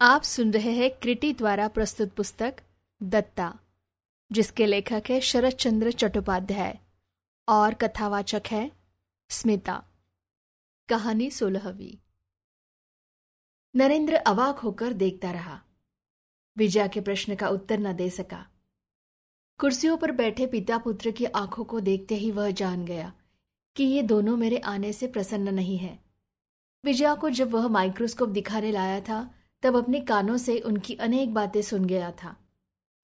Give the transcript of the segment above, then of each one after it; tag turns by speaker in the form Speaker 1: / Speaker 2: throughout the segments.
Speaker 1: आप सुन रहे हैं क्रिटी द्वारा प्रस्तुत पुस्तक दत्ता, जिसके लेखक है शरद चंद्र चट्टोपाध्याय और कथावाचक है स्मिता। कहानी सोलहवीं। नरेंद्र अवाक होकर देखता रहा। विजया के प्रश्न का उत्तर न दे सका। कुर्सियों पर बैठे पिता पुत्र की आँखों को देखते ही वह जान गया कि ये दोनों मेरे आने से प्रसन्न नहीं है। विजया को जब वह माइक्रोस्कोप दिखाने लाया था तब अपने कानों से उनकी अनेक बातें सुन गया था।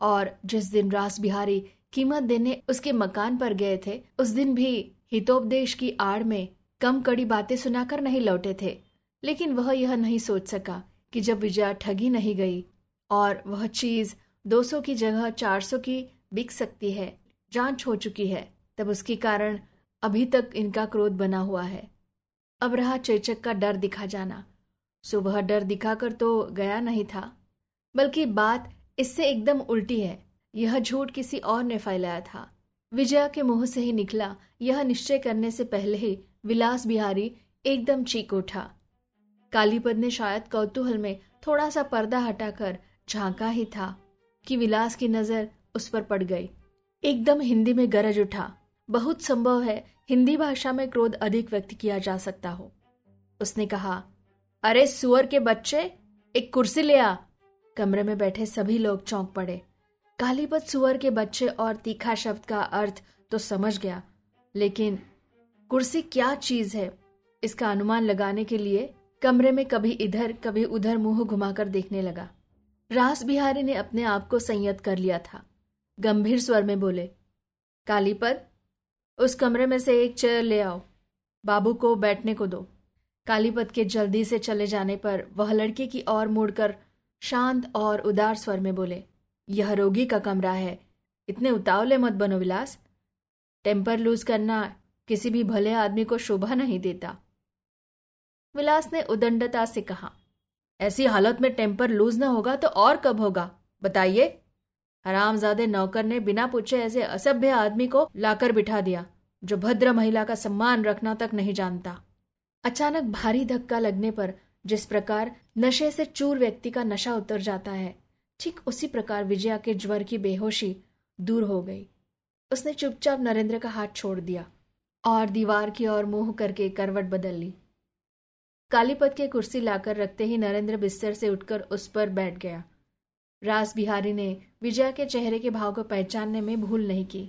Speaker 1: और जिस दिन रास बिहारी कीमत देने उसके मकान पर गए थे, उस दिन भी हितोपदेश की आड़ में कम कड़ी बातें सुनाकर नहीं लौटे थे। लेकिन वह यह नहीं सोच सका कि जब विजया ठगी नहीं गई और वह चीज़ 200 की जगह 400 की बिक सकती है, जाँच हो चुकी है, तब उसके कारण अभी तक इनका क्रोध बना हुआ है। अब रहा चेचक का डर दिखा जाना। सो वह डर दिखाकर तो गया नहीं था, बल्कि बात इससे एकदम उल्टी है। यह झूठ किसी और ने फैलाया था। विजया के मुँह से ही निकला। यह निश्चय करने से पहले ही विलास बिहारी एकदम चीख उठा। कालीपद ने शायद कौतूहल में थोड़ा सा पर्दा हटाकर झांका ही था कि विलास की नज़र उस पर पड़ गई। एकदम हिंदी में गरज उठा। बहुत संभव है हिंदी भाषा में क्रोध अधिक व्यक्त किया जा सकता हो। उसने कहा अरे, सुअर के बच्चे, एक कुर्सी ले आ। कमरे में बैठे सभी लोग चौंक पड़े। कालीपत सुअर के बच्चे और तीखा शब्द का अर्थ तो समझ गया। लेकिन कुर्सी क्या चीज़ है, इसका अनुमान लगाने के लिए कमरे में कभी इधर, कभी उधर मुँह घुमाकर देखने लगा। रास बिहारी ने अपने आप को संयत कर लिया था। गंभीर स्वर में बोले कालीपत उस कमरे में से एक चेयर ले आओ। बाबू को बैठने को दो। कालीपत के जल्दी से चले जाने पर वह लड़के की ओर मुड़कर शांत और उदार स्वर में बोले, यह रोगी का कमरा है। इतने उतावले मत बनो विलास। टेम्पर लूज करना किसी भी भले आदमी को शोभा नहीं देता। विलास ने उदंडता से कहा, ऐसी हालत में टेम्पर लूज न होगा तो और कब होगा? बताइए। हरामजादे नौकर ने बिना पूछे ऐसे असभ्य आदमी को लाकर बिठा दिया, जो भद्र महिला का सम्मान रखना तक नहीं जानता। अचानक भारी धक्का लगने पर जिस प्रकार नशे से चूर व्यक्ति का नशा उतर जाता है, ठीक उसी प्रकार विजया के ज्वर की बेहोशी दूर हो गई। उसने चुपचाप नरेंद्र का हाथ छोड़ दिया और दीवार की ओर मुँह करके करवट बदल ली। कालीपत के कुर्सी लाकर रखते ही नरेंद्र बिस्तर से उठकर उस पर बैठ गया। रास बिहारी ने विजया के चेहरे के भाव को पहचानने में भूल नहीं की।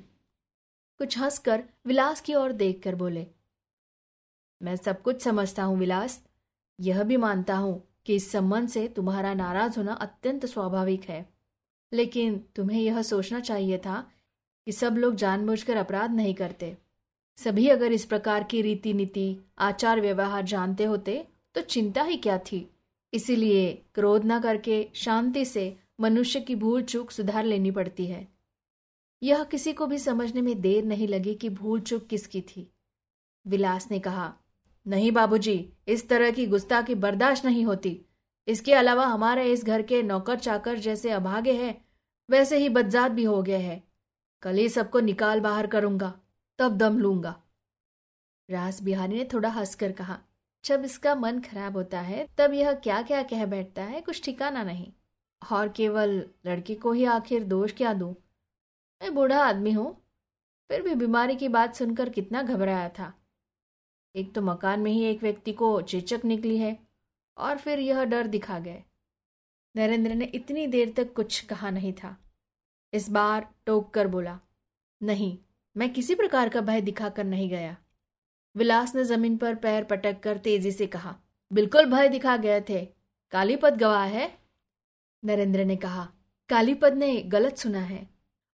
Speaker 1: कुछ हंसकर विलास की ओर देखकर बोले मैं सब कुछ समझता हूँ विलास। यह भी मानता हूँ कि इस संबंध से तुम्हारा नाराज़ होना अत्यंत स्वाभाविक है। लेकिन तुम्हें यह सोचना चाहिए था कि सब लोग जानबूझकर अपराध नहीं करते। सभी अगर इस प्रकार की रीति नीति आचार व्यवहार जानते होते तो चिंता ही क्या थी? इसीलिए क्रोध न करके शांति से मनुष्य की भूल चूक सुधार लेनी पड़ती है। यह किसी को भी समझने में देर नहीं लगी कि भूल चूक किसकी थी। विलास ने कहा नहीं बाबूजी, इस तरह की गुस्ताखी बर्दाश्त नहीं होती। इसके अलावा हमारे इस घर के नौकर चाकर जैसे अभागे हैं वैसे ही बदजात भी हो गए हैं। कल ही सबको निकाल बाहर करूँगा तब दम लूँगा। रास बिहारी ने थोड़ा हंसकर कहा जब इसका मन खराब होता है तब यह क्या क्या कह बैठता है कुछ ठिकाना नहीं। और केवल लड़के को ही आखिर दोष क्या दूँ? मैं बूढ़ा आदमी हूँ फिर भी बीमारी की बात सुनकर कितना घबराया था। एक तो मकान में ही एक व्यक्ति को चेचक निकली है और फिर यह डर दिखा गए नरेंद्र ने इतनी देर तक कुछ कहा नहीं था। इस बार टोक कर बोला, नहीं, मैं किसी प्रकार का भय दिखाकर नहीं गया। विलास ने ज़मीन पर पैर पटक कर तेज़ी से कहा, बिल्कुल भय दिखा गए थे। कालीपद गवाह है? नरेंद्र ने कहा, कालीपद ने गलत सुना है।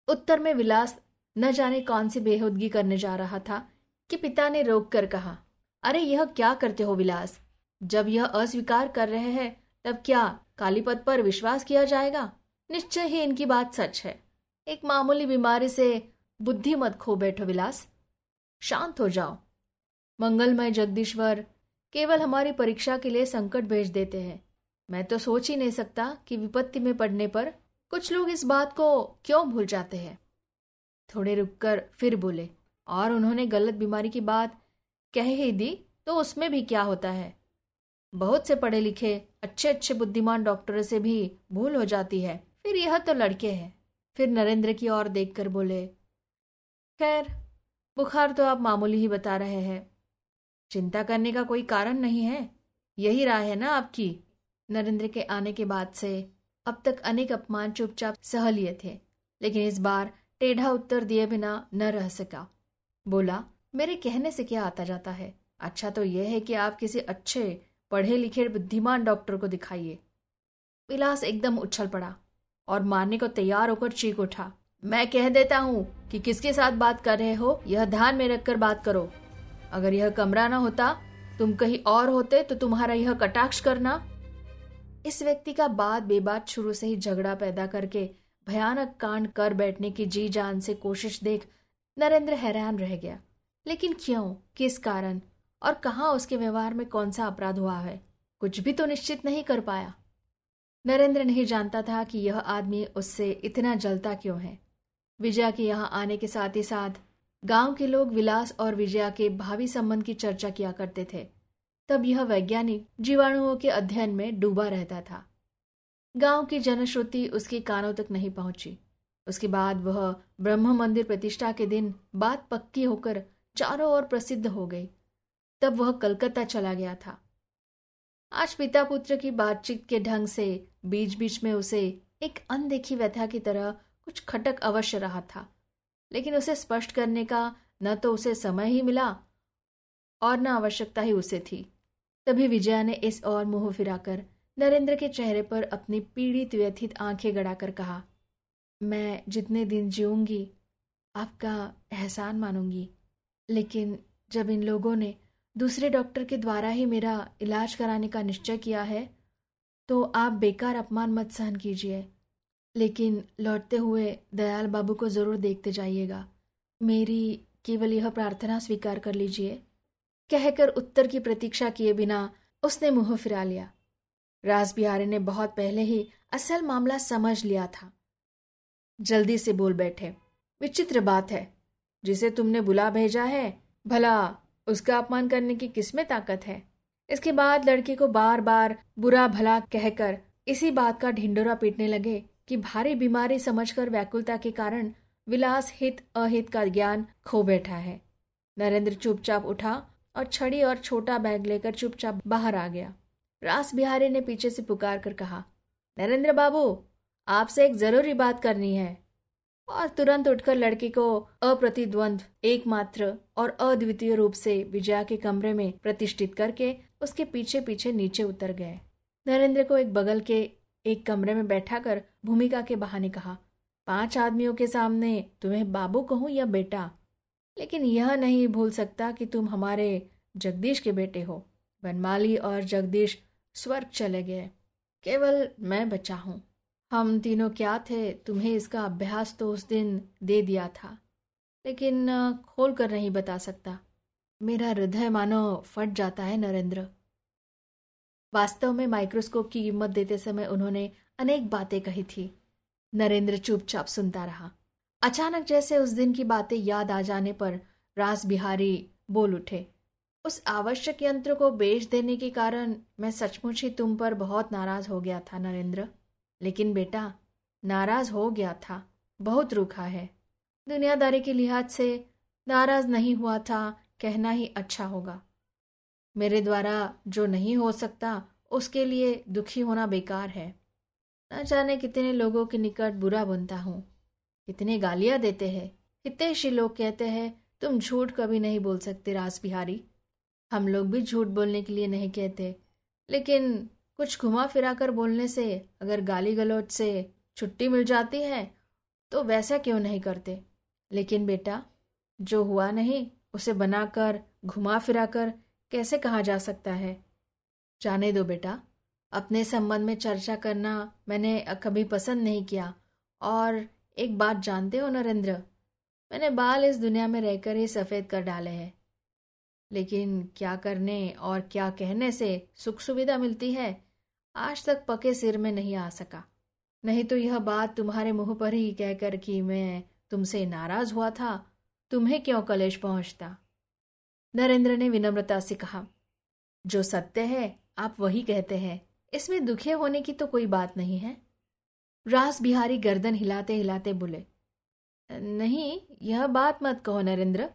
Speaker 1: उत्तर में विलास न जाने कौन सी बेहूदगी करने जा रहा था कि पिता ने रोक कर कहा अरे यह क्या करते हो विलास? जब यह अस्वीकार कर रहे हैं, तब क्या कालीपद पर विश्वास किया जाएगा? निश्चय ही इनकी बात सच है। एक मामूली बीमारी से बुद्धि मत खो बैठो विलास। शांत हो जाओ। मंगलमय जगदीश्वर केवल हमारी परीक्षा के लिए संकट भेज देते हैं। मैं तो सोच ही नहीं सकता कि विपत्ति में पड़ने पर कुछ लोग इस बात को क्यों भूल जाते हैं। थोड़े रुककर फिर बोले, और उन्होंने गलत बीमारी की बात कह ही दी तो उसमें भी क्या होता है? बहुत से पढ़े लिखे अच्छे अच्छे बुद्धिमान डॉक्टरों से भी भूल हो जाती है। फिर यह तो लड़के हैं। फिर नरेंद्र की ओर देखकर बोले, खैर, बुखार तो आप मामूली ही बता रहे हैं। चिंता करने का कोई कारण नहीं है। यही राय है ना आपकी? नरेंद्र के आने के बाद से अब तक अनेक अपमान चुपचाप सह लिए थे, लेकिन इस बार टेढ़ा उत्तर दिए बिना न रह सका। बोला मेरे कहने से क्या आता जाता है? अच्छा तो यह है कि आप किसी अच्छे पढ़े लिखे बुद्धिमान डॉक्टर को दिखाइए। विलास एकदम उछल पड़ा और मारने को तैयार होकर चीख उठा। मैं कह देता हूँ कि किसके साथ बात कर रहे हो? यह ध्यान में रखकर बात करो। अगर यह कमरा ना होता, तुम कहीं और होते तो तुम्हारा यह कटाक्ष करना। इस व्यक्ति का बात बेबात शुरू से ही झगड़ा पैदा करके भयानक कांड कर बैठने की जी जान से कोशिश देख नरेंद्र हैरान रह गया। लेकिन क्यों? किस कारण? और कहा उसके व्यवहार में कौन सा अपराध हुआ है? कुछ भी तो निश्चित नहीं कर पाया। नरेंद्र नहीं जानता था कि यह आदमी उससे इतना जलता क्यों है। विजया के यहाँ आने के साथ ही साथ गाँव के लोग विलास और विजया के भावी संबंध की चर्चा किया करते थे। तब यह वैज्ञानिक जीवाणुओं के अध्ययन में डूबा रहता था। गाँव की जनश्रुति उसके कानों तक नहीं पहुँची। उसके बाद वह ब्रह्म मंदिर प्रतिष्ठा के दिन बात पक्की होकर चारों ओर प्रसिद्ध हो गई। तब वह कलकत्ता चला गया था। आज पिता पुत्र की बातचीत के ढंग से बीच बीच में उसे एक अनदेखी व्यथा की तरह कुछ खटक अवश्य रहा था। लेकिन उसे स्पष्ट करने का न तो उसे समय ही मिला और न आवश्यकता ही उसे थी। तभी विजया ने इस और मुँह फिराकर नरेंद्र के चेहरे पर अपनी पीड़ित व्यथित आँखें गड़ाकर कहा, मैं जितने दिन जीऊँगी, आपका एहसान मानूँगी। लेकिन जब इन लोगों ने दूसरे डॉक्टर के द्वारा ही मेरा इलाज कराने का निश्चय किया है तो आप बेकार अपमान मत सहन कीजिए। लेकिन लौटते हुए दयाल बाबू को ज़रूर देखते जाइएगा। मेरी केवल यह प्रार्थना स्वीकार कर लीजिए। कहकर उत्तर की प्रतीक्षा किए बिना उसने मुँह फिरा लिया। राज बिहारी ने बहुत पहले ही असल मामला समझ लिया था। जल्दी से बोल बैठे। विचित्र बात है। जिसे तुमने बुला भेजा है, भला उसका अपमान करने की किसमें ताकत है? इसके बाद लड़के को बार बार बुरा भला कहकर इसी बात का ढिंडोरा पीटने लगे कि भारी बीमारी समझकर व्याकुलता के कारण विलास हित अहित का ज्ञान खो बैठा है। नरेंद्र चुपचाप उठा और छड़ी और छोटा बैग लेकर चुपचाप बाहर आ गया। रास बिहारी ने पीछे से पुकार कर कहा, नरेंद्र बाबू, आपसे एक ज़रूरी बात करनी है। और तुरंत उठकर लड़के को अप्रतिद्वंद, एकमात्र और अद्वितीय रूप से विजया के कमरे में प्रतिष्ठित करके उसके पीछे पीछे नीचे उतर गए। नरेंद्र को एक बगल के एक कमरे में बैठाकर भूमिका के बहाने कहा, पाँच आदमियों के सामने तुम्हें बाबू कहूँ या बेटा? लेकिन यह नहीं भूल सकता कि तुम हमारे जगदीश के बेटे हो। बनमाली और जगदीश स्वर्ग चले गए। केवल मैं बचा हूँ। हम तीनों क्या थे, तुम्हें इसका अभ्यास तो उस दिन दे दिया था। लेकिन खोल कर नहीं बता सकता। मेरा हृदय मानो फट जाता है, नरेंद्र। वास्तव में माइक्रोस्कोप की कीमत देते समय उन्होंने अनेक बातें कही थी। नरेंद्र चुपचाप सुनता रहा। अचानक जैसे उस दिन की बातें याद आ जाने पर रास बिहारी बोल उठे। उस आवश्यक यंत्र को बेच देने के कारण मैं सचमुच ही तुम पर बहुत नाराज़ हो गया था, नरेंद्र। लेकिन बेटा, नाराज़ हो गया था, बहुत रूखा है। दुनियादारी के लिहाज से नाराज़ नहीं हुआ था, कहना ही अच्छा होगा। मेरे द्वारा जो नहीं हो सकता, उसके लिए दुखी होना बेकार है। न जाने कितने लोगों के निकट बुरा बनता हूँ। इतने गालियाँ देते हैं हितेशी लोग कहते हैं, तुम झूठ कभी नहीं बोल सकते रास बिहारी हम लोग भी झूठ बोलने के लिए नहीं कहते, लेकिन कुछ घुमा फिरा कर बोलने से, अगर गाली गलौज से छुट्टी मिल जाती है तो वैसा क्यों नहीं करते? लेकिन बेटा, जो हुआ नहीं, उसे बनाकर, घुमा फिरा कर कैसे कहा जा सकता है? जाने दो बेटा। अपने संबंध में चर्चा करना मैंने कभी पसंद नहीं किया। और एक बात जानते हो नरेंद्र, मैंने बाल इस दुनिया में रहकर ही सफ़ेद कर डाले हैं। लेकिन क्या करने और क्या कहने से सुख सुविधा मिलती है? आज तक पके सिर में नहीं आ सका। नहीं तो यह बात तुम्हारे मुँह पर ही कहकर कि मैं तुमसे नाराज़ हुआ था, तुम्हें क्यों कलेश पहुँचता? नरेंद्र ने विनम्रता से कहा, जो सत्य है, आप वही कहते हैं। इसमें दुखे होने की तो कोई बात नहीं है। रास बिहारी गर्दन हिलाते हिलाते बोले, नहीं, यह बात मत कहो नरेंद्र।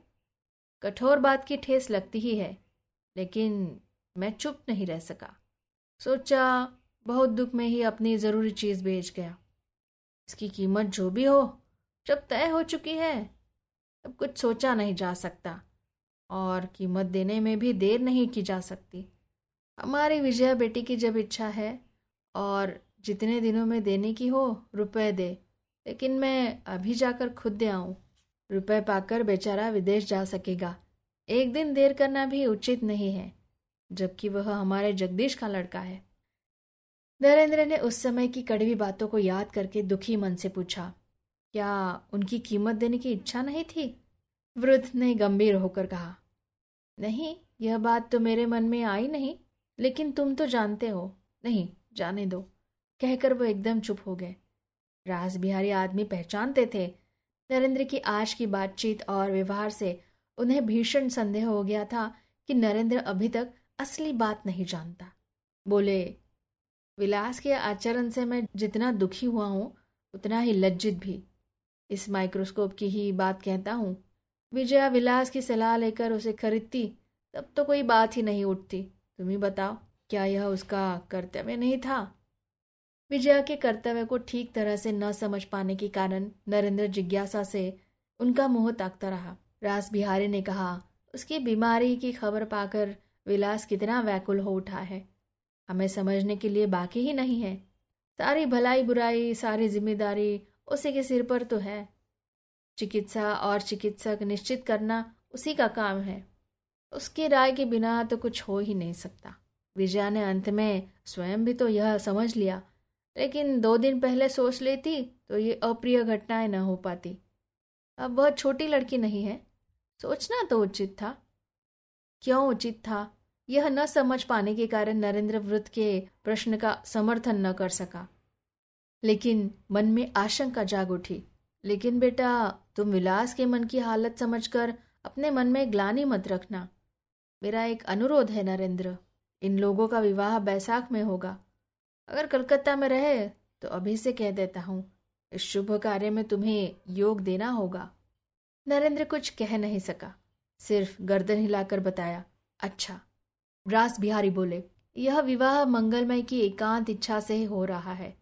Speaker 1: कठोर बात की ठेस लगती ही है, लेकिन मैं चुप नहीं रह सका। सोचा बहुत दुख में ही अपनी ज़रूरी चीज़ बेच गया। इसकी कीमत जो भी हो, जब तय हो चुकी है, तब कुछ सोचा नहीं जा सकता और कीमत देने में भी देर नहीं की जा सकती। हमारी विजया बेटी की जब इच्छा है और जितने दिनों में देने की हो, रुपए दे, लेकिन मैं अभी जाकर खुद दे आऊँ, रुपए पाकर बेचारा विदेश जा सकेगा। एक दिन देर करना भी उचित नहीं है। जबकि वह हमारे जगदीश का लड़का है। नरेंद्र ने उस समय की कड़वी बातों को याद करके दुखी मन से पूछा, क्या उनकी कीमत देने की इच्छा नहीं थी? वृद्ध ने गंभीर होकर कहा, नहीं, यह बात तो मेरे मन में आई नहीं, लेकिन तुम तो जानते हो। नहीं, जाने दो। कहकर वो एकदम चुप हो गए। राज बिहारी आदमी पहचानते थे। नरेंद्र की आज की बातचीत और व्यवहार से उन्हें भीषण संदेह हो गया था कि नरेंद्र अभी तक असली बात नहीं जानता। बोले, विलास के आचरण से मैं जितना दुखी हुआ हूँ, उतना ही लज्जित भी। इस माइक्रोस्कोप की ही बात कहता हूँ। विजया विलास की सलाह लेकर उसे खरीदती, तब तो कोई बात ही नहीं उठती। तुम ही बताओ, क्या यह उसका कर्तव्य नहीं था? विजया के कर्तव्य को ठीक तरह से न समझ पाने के कारण नरेंद्र जिज्ञासा से उनका मुँह ताकता रहा। रास बिहारी ने कहा, उसकी बीमारी की खबर पाकर विलास कितना व्याकुल हो उठा है। हमें समझने के लिए बाकी ही नहीं है। सारी भलाई बुराई, सारी ज़िम्मेदारी उसी के सिर पर तो है। चिकित्सा और चिकित्सक निश्चित करना उसी का काम है। उसकी राय के बिना तो कुछ हो ही नहीं सकता। विजया ने अंत में स्वयं भी तो यह समझ लिया, लेकिन दो दिन पहले सोच लेती तो ये अप्रिय घटनाएँ न हो पाती। अब वह छोटी लड़की नहीं है। सोचना तो उचित था। क्यों उचित था? यह न समझ पाने के कारण नरेंद्र वृत्त के प्रश्न का समर्थन न कर सका। लेकिन मन में आशंका जाग उठी। लेकिन बेटा, तुम विलास के मन की हालत समझकर अपने मन में ग्लानी मत रखना। मेरा एक अनुरोध है नरेंद्र, इन लोगों का विवाह बैसाख में होगा। अगर कलकत्ता में रहे तो अभी से कह देता हूँ, इस शुभ कार्य में तुम्हें योग देना होगा। नरेंद्र कुछ कह नहीं सका, सिर्फ़ गर्दन हिलाकर बताया अच्छा रास बिहारी बोले, यह विवाह मंगलमय की एकांत इच्छा से हो रहा है।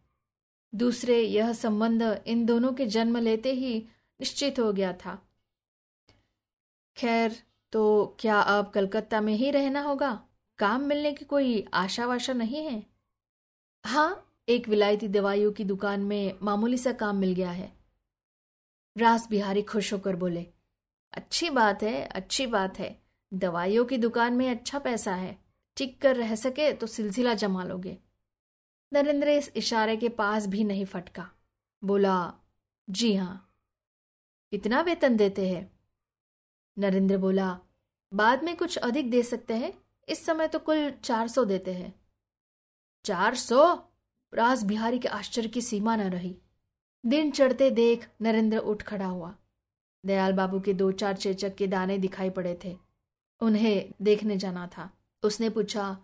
Speaker 1: दूसरे, यह संबंध इन दोनों के जन्म लेते ही निश्चित हो गया था। खैर तो क्या अब कलकत्ता में ही रहना होगा? काम मिलने की कोई आशा वाशा नहीं है? हाँ एक विलायती दवाइयों की दुकान में मामूली सा काम मिल गया है। रास बिहारी खुश होकर बोले, अच्छी बात है, अच्छी बात है। दवाइयों की दुकान में अच्छा पैसा है, टिक कर रह सके तो सिलसिला जमा लोगे। नरेंद्र इस इशारे के पास भी नहीं फटका। बोला, जी हाँ। कितना वेतन देते हैं? नरेंद्र बोला, बाद में कुछ अधिक दे सकते हैं, इस समय तो कुल चार सौ देते हैं। चार सौ? राज बिहारी के आश्चर्य की सीमा न रही। दिन चढ़ते देख नरेंद्र उठ खड़ा हुआ। दयाल बाबू के दो चार चेचक के दाने दिखाई पड़े थे। उन्हें देखने जाना था। उसने पूछा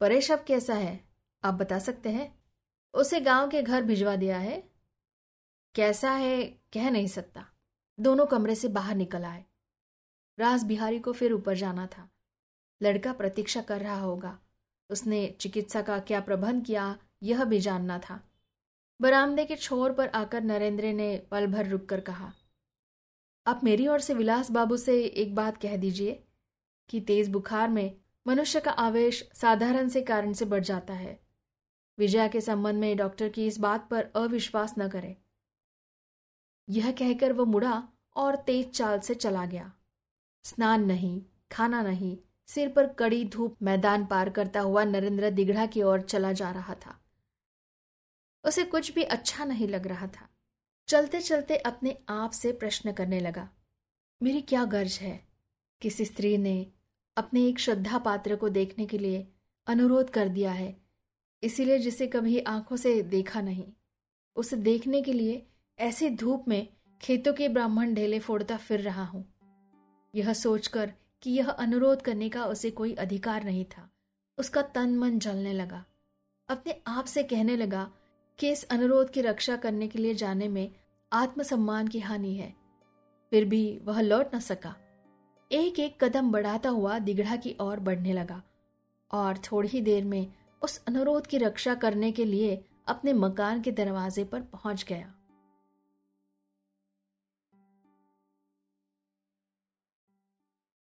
Speaker 1: परेश अब कैसा है? आप बता सकते हैं? उसे गाँव के घर भिजवा दिया है। कैसा है कह नहीं सकता। दोनों कमरे से बाहर निकल आए। राज बिहारी को फिर ऊपर जाना था। लड़का प्रतीक्षा कर रहा होगा। उसने चिकित्सा का क्या प्रबंध किया, यह भी जानना था। बरामदे के छोर पर आकर नरेंद्र ने पल भर रुककर कहा, आप मेरी ओर से विलास बाबू से एक बात कह दीजिए। कि तेज बुखार में मनुष्य का आवेश साधारण से कारण से बढ़ जाता है। विजया के संबंध में डॉक्टर की इस बात पर अविश्वास न करें। यह कहकर वह मुड़ा और तेज चाल से चला गया। स्नान नहीं, खाना नहीं, सिर पर कड़ी धूप मैदान पार करता हुआ नरेंद्र दिगड़ा की ओर चला जा रहा था। उसे कुछ भी अच्छा नहीं लग रहा था। चलते चलते अपने आप से प्रश्न करने लगा, मेरी क्या गर्ज है? किसी स्त्री ने अपने एक श्रद्धा पात्र को देखने के लिए अनुरोध कर दिया है, इसीलिए जिसे कभी आँखों से देखा नहीं। उसे देखने के लिए ऐसी धूप में खेतों के ब्राह्मण ढेले फोड़ता फिर रहा हूँ। यह सोचकर कि यह अनुरोध करने का उसे कोई अधिकार नहीं था, उसका तन मन जलने लगा। अपने आप से कहने लगा कि इस अनुरोध की रक्षा करने के लिए जाने में आत्मसम्मान की हानि है, फिर भी वह लौट न सका। एक एक कदम बढ़ाता हुआ दिगड़ा की ओर बढ़ने लगा और थोड़ी ही देर में उस अनुरोध की रक्षा करने के लिए अपने मकान के दरवाजे पर पहुँच गया।